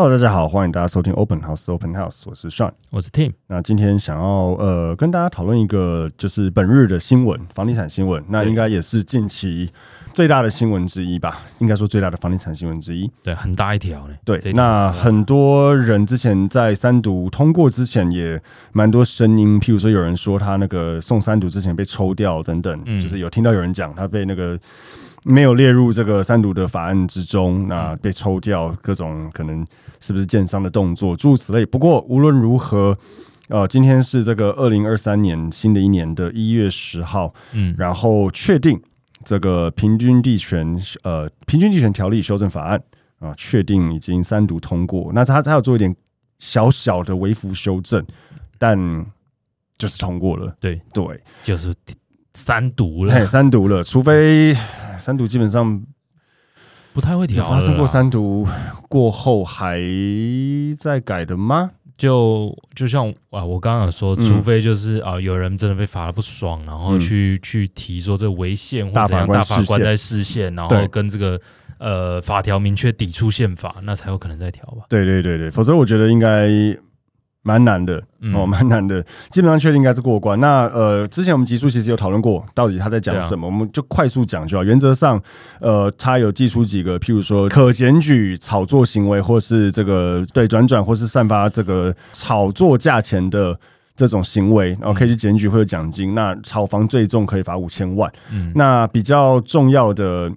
Hello，大家好，欢迎大家收听 Open House Open House，我是 Sean，我是 Tim。那今天想要呃跟大家讨论一个就是本日的新闻，房地产新闻，那应该也是近期最大的新闻之一吧？应该说最大的房地产新闻之一。对，很大一条呢。对，那很多人之前在三读通过之前也蛮多声音，譬如说有人说他那个送三读之前被抽掉等等，嗯、就是有听到有人讲他被那个。没有列入这个三读的法案之中，那被抽掉，各种可能是不是建商的动作，诸如此类。不过无论如何，呃，今天是这个二零二三年新的一年的一月十号，嗯，然后确定这个平均地权呃平均地权条例修正法案啊，确定已经三读通过。那他他要做一点小小的微幅修正，但就是通过了。对对，就是三读了，三读了，除非。三读基本上不太会调，发生过三读过后还在改的吗？就就像啊，我刚刚有说，除非就是啊，有人真的被罚了不爽，然后去去提说这违宪或者怎样，大法官在视线，然后跟这个呃法条明确抵触宪法，那才有可能再调吧。对对对对，否则我觉得应该。蛮难的哦，蛮难的。基本上确定应该是过关。那呃，之前我们集数其实有讨论过，到底他在讲什么，我们就快速讲就好。原则上，呃，他有寄出几个，譬如说可检举炒作行为，或是这个对转转，或是散发这个炒作价钱的这种行为，然后可以去检举会有奖金。那炒房最重可以罚五千万。嗯那比较重要的，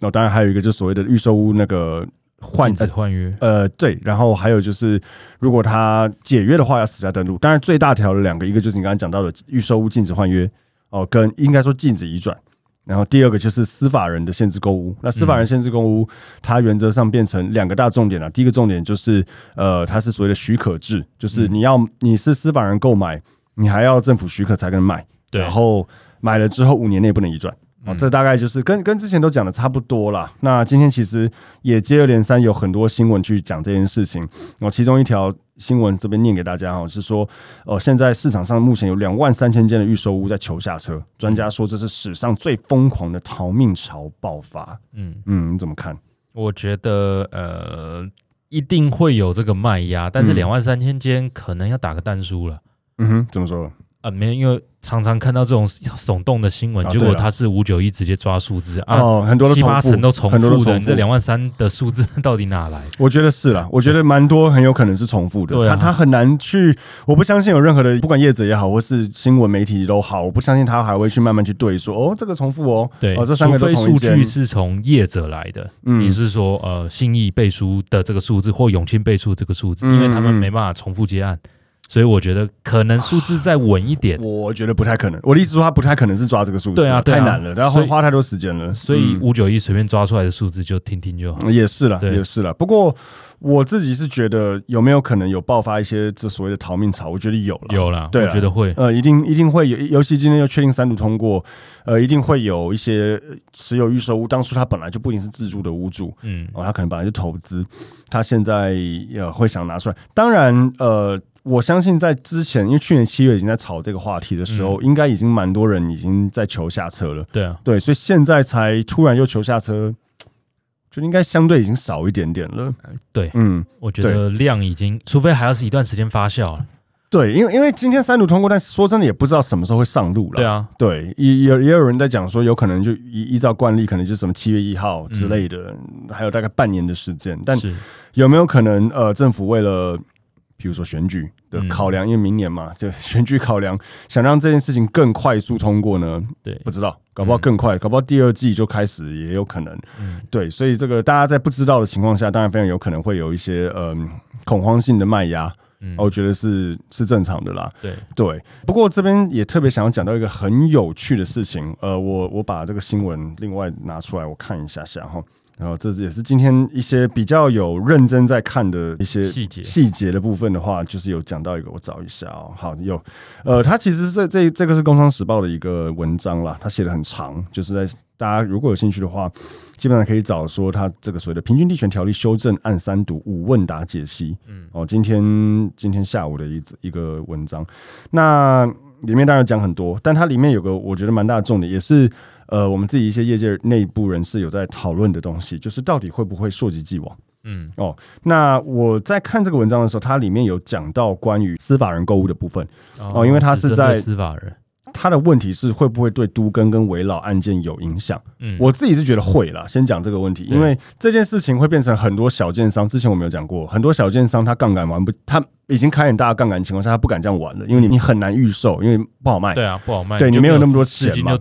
哦，当然还有一个，就是所谓的预售屋那个。换换约，呃，对，然后还有就是，如果他解约的话，要实价登录。当然，最大条的两个，一个就是你刚刚讲到的预售屋禁止换约，哦，跟应该说禁止移转。然后第二个就是司法人的限制购物。那司法人限制购屋，它原则上变成两个大重点了。第一个重点就是，呃，它是所谓的许可制，就是你要你是司法人购买，你还要政府许可才能买。对，然后买了之后五年内不能移转。哦，这大概就是跟跟之前都讲的差不多啦。那今天其实也接二连三有很多新闻去讲这件事情。哦，其中一条新闻这边念给大家哈，是说，呃，现在市场上目前有两万三千间的预售屋在求下车。专家说这是史上最疯狂的逃命潮爆发。嗯嗯，你怎么看？我觉得呃，一定会有这个卖压，但是两万三千间可能要打个但书了。嗯哼，怎么说？啊，没有，因为常常看到这种耸动的新闻，结果他是五九一直接抓数字啊，哦，很多都七八成都重复的，这两万三的数字到底哪来？我觉得是啦，我觉得蛮多很有可能是重复的，他他很难去，我不相信有任何的，不管业者也好，或是新闻媒体都好，我不相信他还会去慢慢去对说，哦，这个重复哦，对，哦，这三个都。数据是从业者来的，嗯，你是说呃信义背书的这个数字或永庆背书这个数字，因为他们没办法重复接案。所以我觉得可能数字再稳一点，我觉得不太可能。我的意思说，他不太可能是抓这个数字，对啊，太难了，然后花太多时间了。所以五九一随便抓出来的数字就听听就好。也是了，也是了。不过我自己是觉得有没有可能有爆发一些这所谓的逃命潮？我觉得有了，有了，对，我觉得会。呃，一定一定会有，尤其今天又确定三读通过，呃，一定会有一些持有预售屋，当初他本来就不一定是自住的屋主，嗯，哦，他可能本来就投资，他现在也会想拿出来。当然，呃。我相信在之前，因为去年七月已经在炒这个话题的时候，嗯、应该已经蛮多人已经在求下车了。对啊，对，所以现在才突然又求下车，就应该相对已经少一点点了。对，嗯，我觉得量已经，除非还要是一段时间发酵了。对，因为因为今天三读通过，但是说真的也不知道什么时候会上路了。对啊，对，也也也有人在讲说，有可能就依依照惯例，可能就什么七月一号之类的，嗯、还有大概半年的时间。但有没有可能，呃，政府为了比如说选举的考量，因为明年嘛，就选举考量，想让这件事情更快速通过呢？对，不知道，搞不好更快，搞不好第二季就开始也有可能。嗯对，所以这个大家在不知道的情况下，当然非常有可能会有一些嗯恐慌性的卖压，我觉得是是正常的啦。对对，不过这边也特别想要讲到一个很有趣的事情，呃，我我把这个新闻另外拿出来我看一下下哈。然后这也是今天一些比较有认真在看的一些细节细节的部分的话，就是有讲到一个，我找一下哦。好，有，呃，他其实这这这个是《工商时报》的一个文章啦，他写的很长，就是在大家如果有兴趣的话，基本上可以找说他这个所谓的《平均地权条例修正案三读五问答解析》。嗯，哦，今天今天下午的一一个文章，那里面当然讲很多，但它里面有个我觉得蛮大的重点，也是呃我们自己一些业界内部人士有在讨论的东西，就是到底会不会溯及既往？嗯，哦，那我在看这个文章的时候，它里面有讲到关于司法人购物的部分哦，因为它是在司法人。他的问题是会不会对都更跟围老案件有影响？嗯，我自己是觉得会啦。先讲这个问题，因为这件事情会变成很多小建商。之前我们有讲过，很多小建商他杠杆玩不他。已经开很大的杠杆情况下，他不敢这样玩了，因为你你很难预售，因为不好卖。对啊，不好卖。对，你没有那么多钱嘛。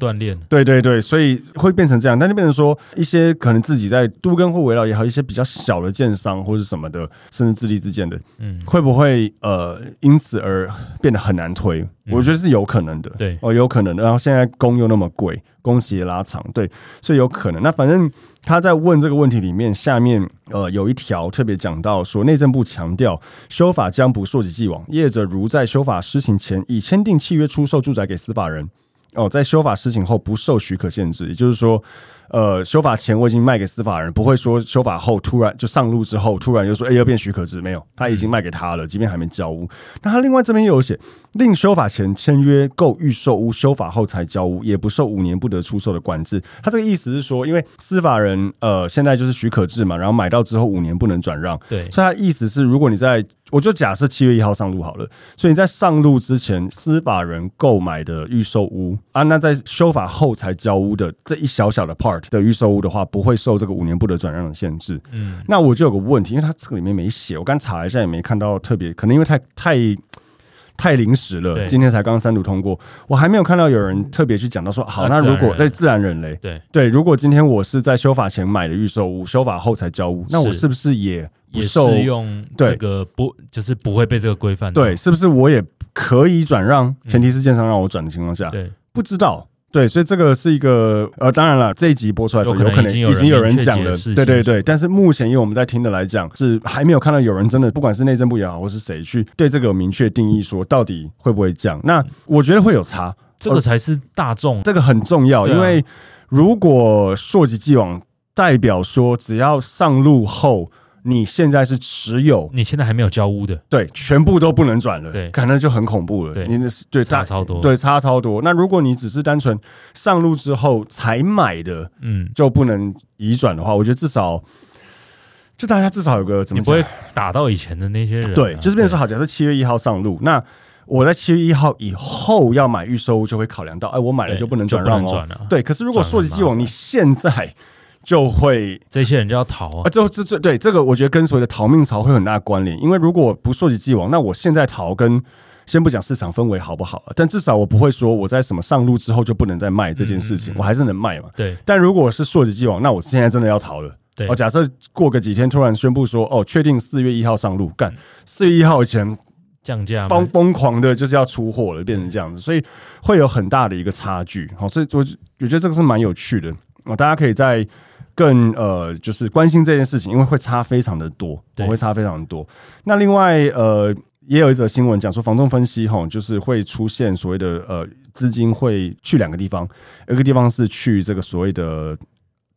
对对对，所以会变成这样。但就变成说，一些可能自己在都跟或围绕也好，一些比较小的建商或者什么的，甚至自立自建的，嗯，会不会呃因此而变得很难推？嗯、我觉得是有可能的。对，哦，有可能的。然后现在工又那么贵。工期也拉长，对，所以有可能。那反正他在问这个问题里面，下面呃有一条特别讲到说，内政部强调修法将不溯及既往，业者如在修法施行前已签订契约出售住宅给司法人，哦，在修法施行后不受许可限制，也就是说。呃，修法前我已经卖给司法人，不会说修法后突然就上路之后突然又说哎要变许可制，没有，他已经卖给他了，即便还没交屋。那他另外这边又有写，另修法前签约购预售屋，修法后才交屋，也不受五年不得出售的管制。他这个意思是说，因为司法人呃现在就是许可制嘛，然后买到之后五年不能转让，对，所以他意思是，如果你在我就假设七月一号上路好了，所以你在上路之前司法人购买的预售屋啊，那在修法后才交屋的这一小小的 part。的预售屋的话，不会受这个五年不得转让的限制。嗯，那我就有个问题，因为它这个里面没写，我刚查了一下也没看到特别，可能因为太太太临时了，今天才刚三读通过，我还没有看到有人特别去讲到说，好，那如果那自然人嘞，对。对，如果今天我是在修法前买的预售屋，修法后才交屋，那我是不是也不受用这个不就是不会被这个规范？对，是不是我也可以转让？前提是建商让我转的情况下，对，不知道。对，所以这个是一个呃，当然了，这一集播出来的时候，有可能已经有人讲了，对对对。但是目前因为我们在听的来讲，是还没有看到有人真的，不管是内政部也好，或是谁去对这个有明确定义，说到底会不会降。那我觉得会有差，这个才是大众，这个很重要，因为如果溯及既往，代表说只要上路后。你现在是持有，你现在还没有交屋的，对，全部都不能转了，对，可能就很恐怖了。对，你的对差超多，对，差超多。那如果你只是单纯上路之后才买的，嗯，就不能移转的话，我觉得至少就大家至少有个怎么讲，不会打到以前的那些人。对，就是变成说，好，假设七月一号上路，那我在七月一号以后要买预售，就会考量到，哎，我买了就不能转让哦。对，可是如果溯及既往，你现在。就会这些人就要逃啊！就这这对这个，我觉得跟所谓的逃命潮会有很大的关联。因为如果不溯及既往，那我现在逃跟先不讲市场氛围好不好，但至少我不会说我在什么上路之后就不能再卖这件事情，我还是能卖嘛。对。但如果是溯及既往，那我现在真的要逃了。对。哦，假设过个几天突然宣布说，哦，确定四月一号上路，干四月一号以前降价，疯疯狂的就是要出货了，变成这样子，所以会有很大的一个差距。好，所以我我觉得这个是蛮有趣的啊，大家可以在。更呃，就是关心这件事情，因为会差非常的多，对，会差非常的多。那另外呃，也有一则新闻讲说，房仲分析吼，就是会出现所谓的呃资金会去两个地方，一个地方是去这个所谓的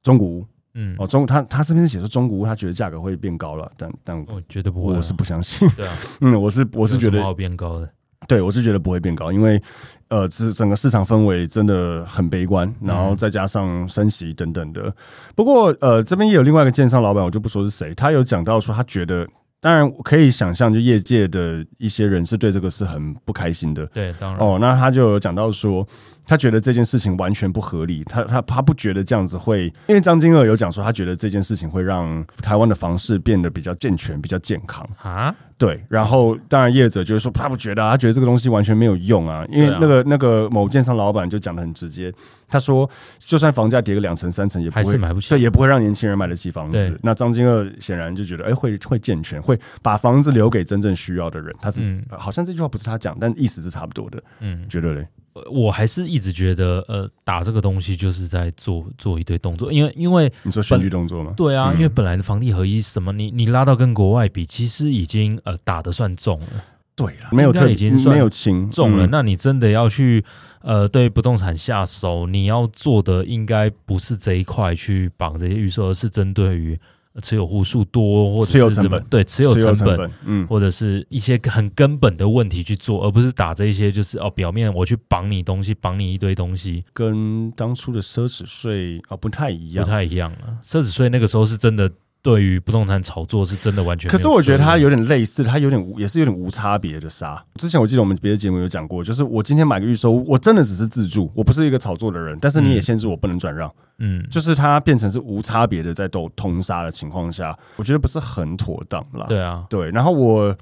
中古屋，嗯，哦中他他这边是写说中古屋，他觉得价格会变高了，但但我觉得不会，我是不相信，对啊，嗯，我是我是觉得要变高的。对，我是觉得不会变高，因为呃，整整个市场氛围真的很悲观，然后再加上升息等等的。不过呃，这边也有另外一个建商老板，我就不说是谁，他有讲到说他觉得。当然可以想象，就业界的一些人是对这个是很不开心的。对，当然哦，那他就有讲到说，他觉得这件事情完全不合理，他他他不觉得这样子会，因为张金二有讲说，他觉得这件事情会让台湾的房市变得比较健全、比较健康啊。对，然后当然业者就是说他不觉得，他觉得这个东西完全没有用啊，因为那个那个某建商老板就讲的很直接，他说就算房价跌个两成三成也不会买不起，对，也不会让年轻人买得起房子。那张金二显然就觉得，哎，会会健全，会把房子留给真正需要的人。他是、嗯、好像这句话不是他讲，但意思是差不多的。嗯，觉得嘞。我还是一直觉得，呃，打这个东西就是在做做一堆动作，因为因为你说选举动作吗？对啊，因为本来的房地合一什么，你你拉到跟国外比，其实已经呃打的算重了。对了，没有特已经算没有轻重了。那你真的要去呃对不动产下手，你要做的应该不是这一块去绑这些预售，而是针对于。持有户数多，或者是持有成本对持有成本，成本嗯，或者是一些很根本的问题去做，而不是打这一些就是哦，表面我去绑你东西，绑你一堆东西，跟当初的奢侈税啊不太一样，不太一样了。奢侈税那个时候是真的。对于不动产炒作是真的完全，可是我觉得它有点类似，它有点，也是有点无差别的杀。之前我记得我们别的节目有讲过，就是我今天买个预售，我真的只是自住，我不是一个炒作的人，但是你也限制我不能转让，嗯，就是它变成是无差别的在斗通杀的情况下，我觉得不是很妥当啦。对啊，对，然后我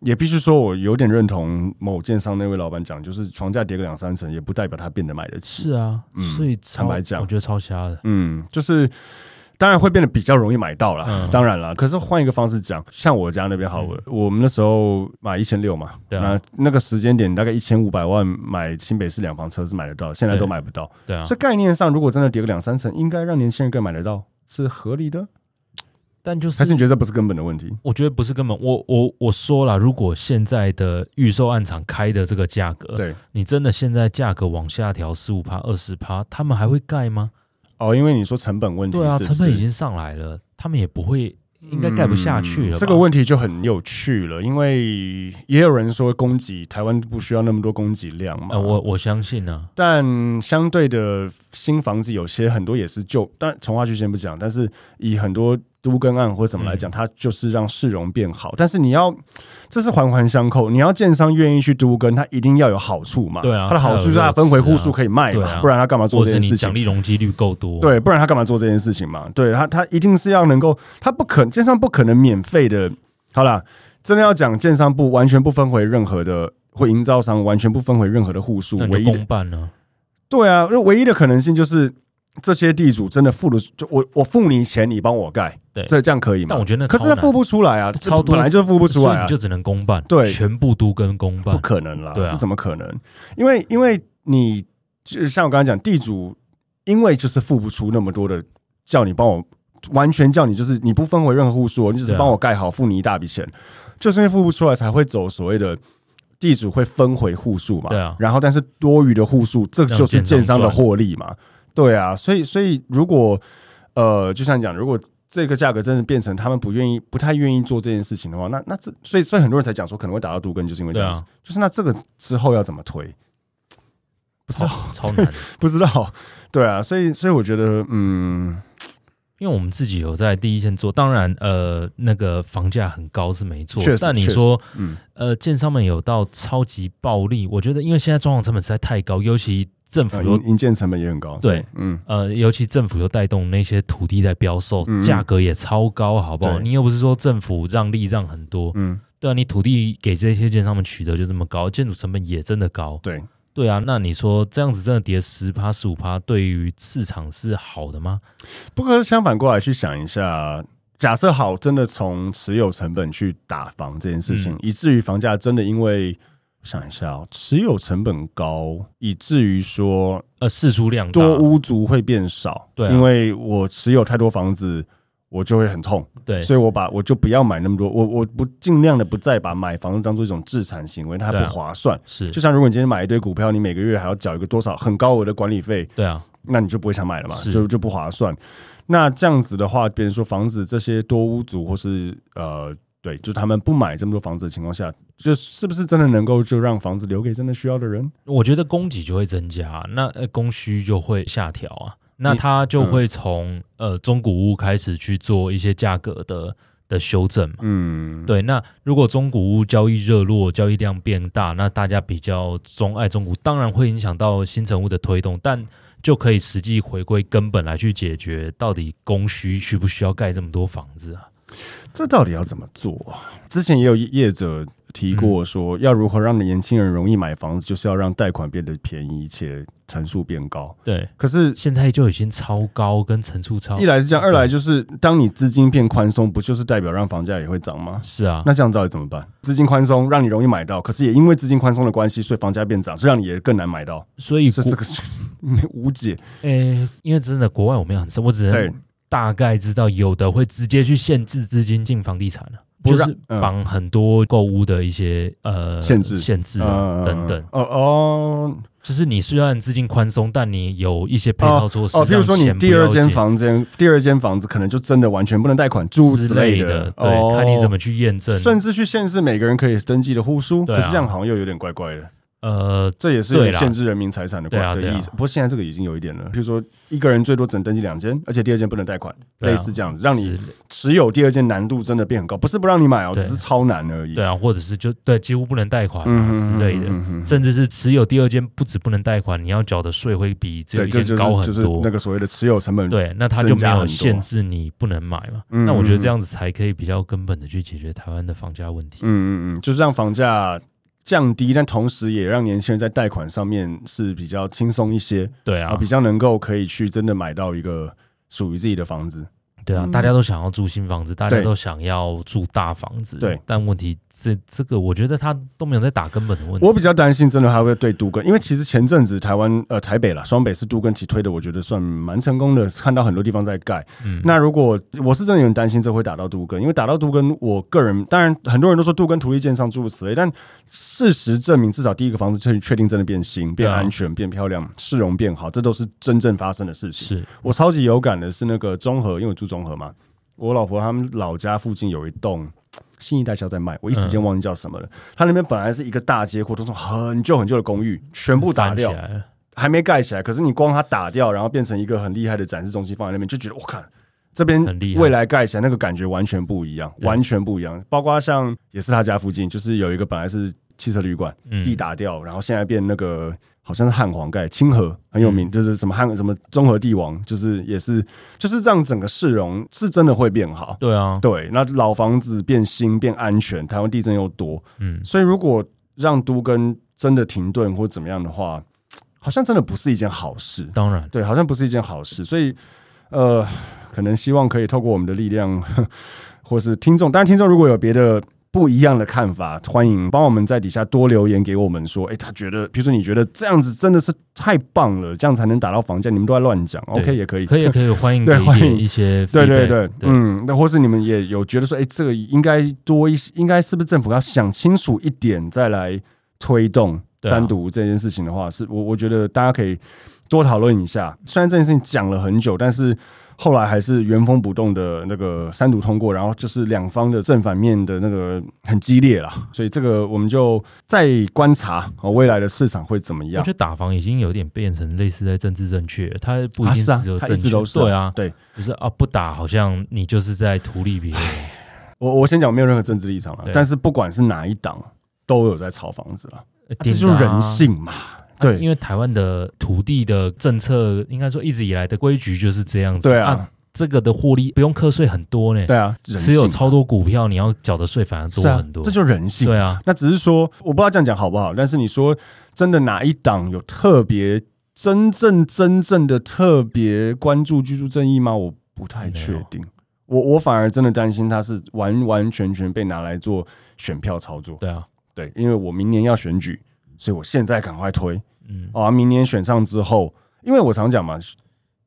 也必须说，我有点认同某建商那位老板讲，就是房价跌个两三成，也不代表他变得买得起。是啊，嗯，所以坦白讲，我觉得超瞎的。嗯，就是。当然会变得比较容易买到了，嗯、当然了。可是换一个方式讲，像我家那边好，嗯、我们那时候买一千六嘛，对啊，那那个时间点大概一千五百万买新北市两房车是买得到，现在都买不到，对啊。所以概念上，如果真的跌个两三成，应该让年轻人更买得到，是合理的。但就是，还是你觉得这不是根本的问题？我觉得不是根本。我我我说了，如果现在的预售案场开的这个价格，对你真的现在价格往下调十五趴、二十趴，他们还会盖吗？哦，因为你说成本问题对啊，成本已经上来了，他们也不会，应该盖不下去了，嗯。这个问题就很有趣了，因为也有人说供给台湾不需要那么多供给量嘛。呃、我我相信呢，啊，但相对的新房子有些很多也是旧，但从化区先不讲，但是以很多。都更案或者怎么来讲，它就是让市容变好。但是你要，这是环环相扣。你要建商愿意去都更，它一定要有好处嘛？对啊，它的好处就是它分回户数可以卖嘛，不然它干嘛做这件事情？奖励容积率够多，对，不然它干嘛做这件事情嘛？对，它它一定是要能够，它不可建商不可能免费的。好了，真的要讲建商不完全不分回任何的，或营造商完全不分回任何的户数，唯一公办呢？对啊，唯一的可能性就是。这些地主真的付了，就我我付你钱，你帮我盖，对，这这样可以吗？但我觉得那可是他付不出来啊，超本来就付不出来啊，你就只能公办，对，全部都跟公办，不可能啦，对啊，这怎么可能？因为因为你就像我刚才讲，地主因为就是付不出那么多的，叫你帮我完全叫你就是你不分回任何户数，你只是帮我盖好，付你一大笔钱，就是因为付不出来才会走所谓的地主会分回户数嘛，对啊，然后但是多余的户数，这就是建商的获利嘛。对啊，所以所以如果呃，就像讲，如果这个价格真的变成他们不愿意、不太愿意做这件事情的话，那那这所以所以很多人才讲说可能会打到杜根，就是因为这样子。啊、就是那这个之后要怎么推？不知道，超难，不知道。对啊，所以所以我觉得，嗯，因为我们自己有在第一线做，当然呃，那个房价很高是没错，但你说，嗯，呃，建商们有到超级暴利，我觉得因为现在装潢成本实在太高，尤其。政府又营建成本也很高，对，嗯，呃，尤其政府又带动那些土地在标售，价格也超高，好不好？你又不是说政府让利让很多，嗯，对啊，你土地给这些建商们取得就这么高，建筑成本也真的高，对，对啊，那你说这样子真的跌十趴十五趴，对于市场是好的吗？不过相反过来去想一下，假设好，真的从持有成本去打房这件事情，以至于房价真的因为。想一下哦，持有成本高，以至于说呃，释出量多屋族会变少，对，因为我持有太多房子，我就会很痛，对，所以我把我就不要买那么多，我我不尽量的不再把买房子当做一种资产行为，它不划算，是，就像如果你今天买一堆股票，你每个月还要缴一个多少很高额的管理费，对啊，那你就不会想买了嘛，就就不划算。那这样子的话，别人说房子这些多屋族或是呃。对，就他们不买这么多房子的情况下，就是不是真的能够就让房子留给真的需要的人？我觉得供给就会增加，那供需就会下调啊。那他就会从、嗯、呃中古屋开始去做一些价格的的修正嘛。嗯，对。那如果中古屋交易热络，交易量变大，那大家比较钟爱中古，当然会影响到新成屋的推动，但就可以实际回归根本来去解决，到底供需需不需要盖这么多房子啊？这到底要怎么做啊？之前也有业者提过说，要如何让年轻人容易买房子，就是要让贷款变得便宜且层数变高。对，可是现在就已经超高，跟层数超。一来是这样，二来就是当你资金变宽松，不就是代表让房价也会涨吗？是啊，那这样到底怎么办？资金宽松让你容易买到，可是也因为资金宽松的关系，所以房价变涨，是让你也更难买到。所以这这个无解。诶，因为真的国外我没有很深，我只能。大概知道有的会直接去限制资金进房地产了，就是绑很多购物的一些呃限制、限制啊等等。哦哦，就是你虽然资金宽松，但你有一些配套措施。哦，比如说你第二间房间，第二间房子可能就真的完全不能贷款，住之类的。对，看你怎么去验证，甚至去限制每个人可以登记的户数。可是这样好像又有点怪怪的。呃，这也是限制人民财产的关的意思。不过现在这个已经有一点了，比如说一个人最多只能登记两间，而且第二间不能贷款，类似这样子，让你持有第二间难度真的变很高。不是不让你买哦，只是超难而已。对啊，或者是就对几乎不能贷款啊之类的，甚至是持有第二间不止不能贷款，你要缴的税会比这一间高很多。那个所谓的持有成本，对，那他就没有限制你不能买嘛。那我觉得这样子才可以比较根本的去解决台湾的房价问题。嗯嗯嗯，就是让房价。降低，但同时也让年轻人在贷款上面是比较轻松一些，对啊，比较能够可以去真的买到一个属于自己的房子。对啊，大家都想要住新房子，大家都想要住大房子。对，但问题这这个，我觉得他都没有在打根本的问题。我比较担心，真的还会对杜根，因为其实前阵子台湾呃台北啦，双北是杜根起推的，我觉得算蛮成功的，看到很多地方在盖。嗯，那如果我是真的有点担心，这会打到杜根，因为打到杜根，我个人当然很多人都说杜根土地建商诸如此类，但事实证明，至少第一个房子确确定真的变新、变安全、变漂亮、市容变好，这都是真正发生的事情。是我超级有感的是那个中和，因为我住中和嘛。我老婆他们老家附近有一栋新一代销在卖，我一时间忘记叫什么了。他那边本来是一个大街库，都是很旧很旧的公寓，全部打掉，还没盖起来。可是你光它打掉，然后变成一个很厉害的展示中心放在那边，就觉得我看这边未来盖起来那个感觉完全不一样，完全不一样。包括像也是他家附近，就是有一个本来是汽车旅馆，地打掉，然后现在变那个。好像是汉皇盖，清河很有名，嗯、就是什么汉什么中和帝王，就是也是就是让，整个市容是真的会变好。对啊，对，那老房子变新变安全，台湾地震又多，嗯，所以如果让都更真的停顿或怎么样的话，好像真的不是一件好事。当然，对，好像不是一件好事。所以，呃，可能希望可以透过我们的力量，或是听众，当然听众如果有别的。不一样的看法，欢迎帮我们在底下多留言给我们说，哎，他觉得，比如说你觉得这样子真的是太棒了，这样才能打到房价，你们都在乱讲，OK 也可以，可以 可以欢迎对欢迎一些对对对，嗯，那或是你们也有觉得说，哎，这个应该多一些，应该是不是政府要想清楚一点再来推动三读这件事情的话，是我我觉得大家可以多讨论一下。虽然这件事情讲了很久，但是。后来还是原封不动的那个三读通过，然后就是两方的正反面的那个很激烈了，所以这个我们就再观察未来的市场会怎么样。我觉得打房已经有点变成类似在政治正确，它不一定只有政治都是对啊，对，就是啊不打好像你就是在图利别人。我我先讲没有任何政治立场了，但是不管是哪一党都有在炒房子了，这就是人性嘛。对，因为台湾的土地的政策，应该说一直以来的规矩就是这样子。对啊，这个的获利不用课税很多呢。对啊，持有超多股票，你要缴的税反而多很多。这就是人性。对啊，那只是说，我不知道这样讲好不好。但是你说真的，哪一党有特别真正真正的特别关注居住正义吗？我不太确定。我我反而真的担心他是完完全全被拿来做选票操作。对啊，对，因为我明年要选举。所以我现在赶快推，嗯，啊，明年选上之后，因为我常讲嘛，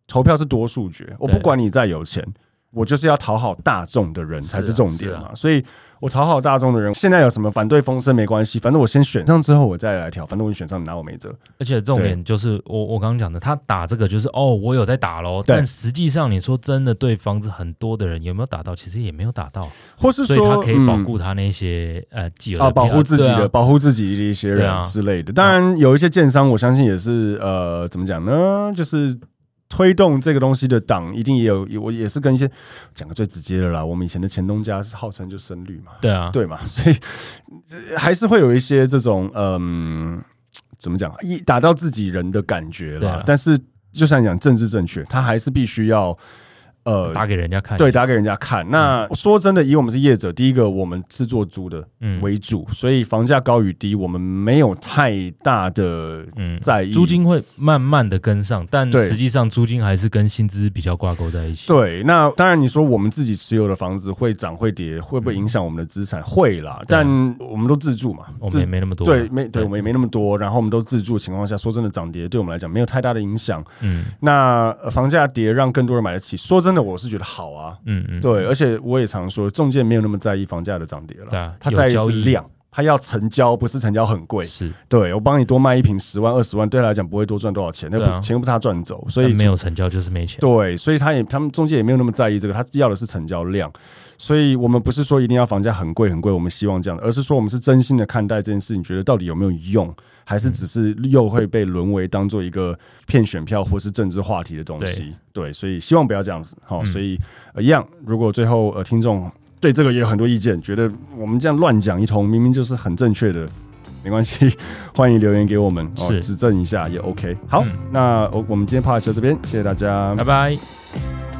投票是多数决，我不管你再有钱，我就是要讨好大众的人才是重点嘛，所以。我讨好大众的人，现在有什么反对风声没关系，反正我先选上之后，我再来挑。反正我选上，你拿我没辙。而且重点就是，我我刚刚讲的，他打这个就是哦，我有在打喽。但实际上，你说真的，对房子很多的人有没有打到？其实也没有打到，或是说他可以保护他那些呃，既有的啊，保护自己的，保护自己的一些人之类的。当然，有一些建商，我相信也是呃，怎么讲呢？就是。推动这个东西的党一定也有，我也是跟一些讲个最直接的啦。我们以前的前东家是号称就深绿嘛，对啊，对嘛，所以还是会有一些这种嗯，怎么讲，一打到自己人的感觉了。啊、但是就像你讲政治正确，他还是必须要。呃，打给人家看，对，打给人家看。那说真的，以我们是业者，第一个我们是做租的为主，所以房价高与低，我们没有太大的嗯在意。租金会慢慢的跟上，但实际上租金还是跟薪资比较挂钩在一起。对，那当然你说我们自己持有的房子会涨会跌，会不会影响我们的资产？会啦，但我们都自住嘛，我们也没那么多。对，没对，我们也没那么多。然后我们都自住的情况下，说真的涨跌对我们来讲没有太大的影响。嗯，那房价跌让更多人买得起，说真。真的，我是觉得好啊。嗯嗯，对，而且我也常说，中介没有那么在意房价的涨跌了。对啊，他在意是量，他要成交，不是成交很贵。是，对我帮你多卖一瓶十万二十万，对他来讲不会多赚多少钱，那钱又不是他赚走，所以没有成交就是没钱。对，所以他也他们中介也没有那么在意这个，他要的是成交量。所以我们不是说一定要房价很贵很贵，我们希望这样，而是说我们是真心的看待这件事你，觉得到底有没有用，还是只是又会被沦为当做一个骗选票或是政治话题的东西？对，对，所以希望不要这样子。好，所以、呃、一样，如果最后呃听众对这个也有很多意见，觉得我们这样乱讲一通，明明就是很正确的，没关系，欢迎留言给我们，哦，指正一下也 OK。好，嗯、那我我们今天 Podcast 就这边，谢谢大家，拜拜。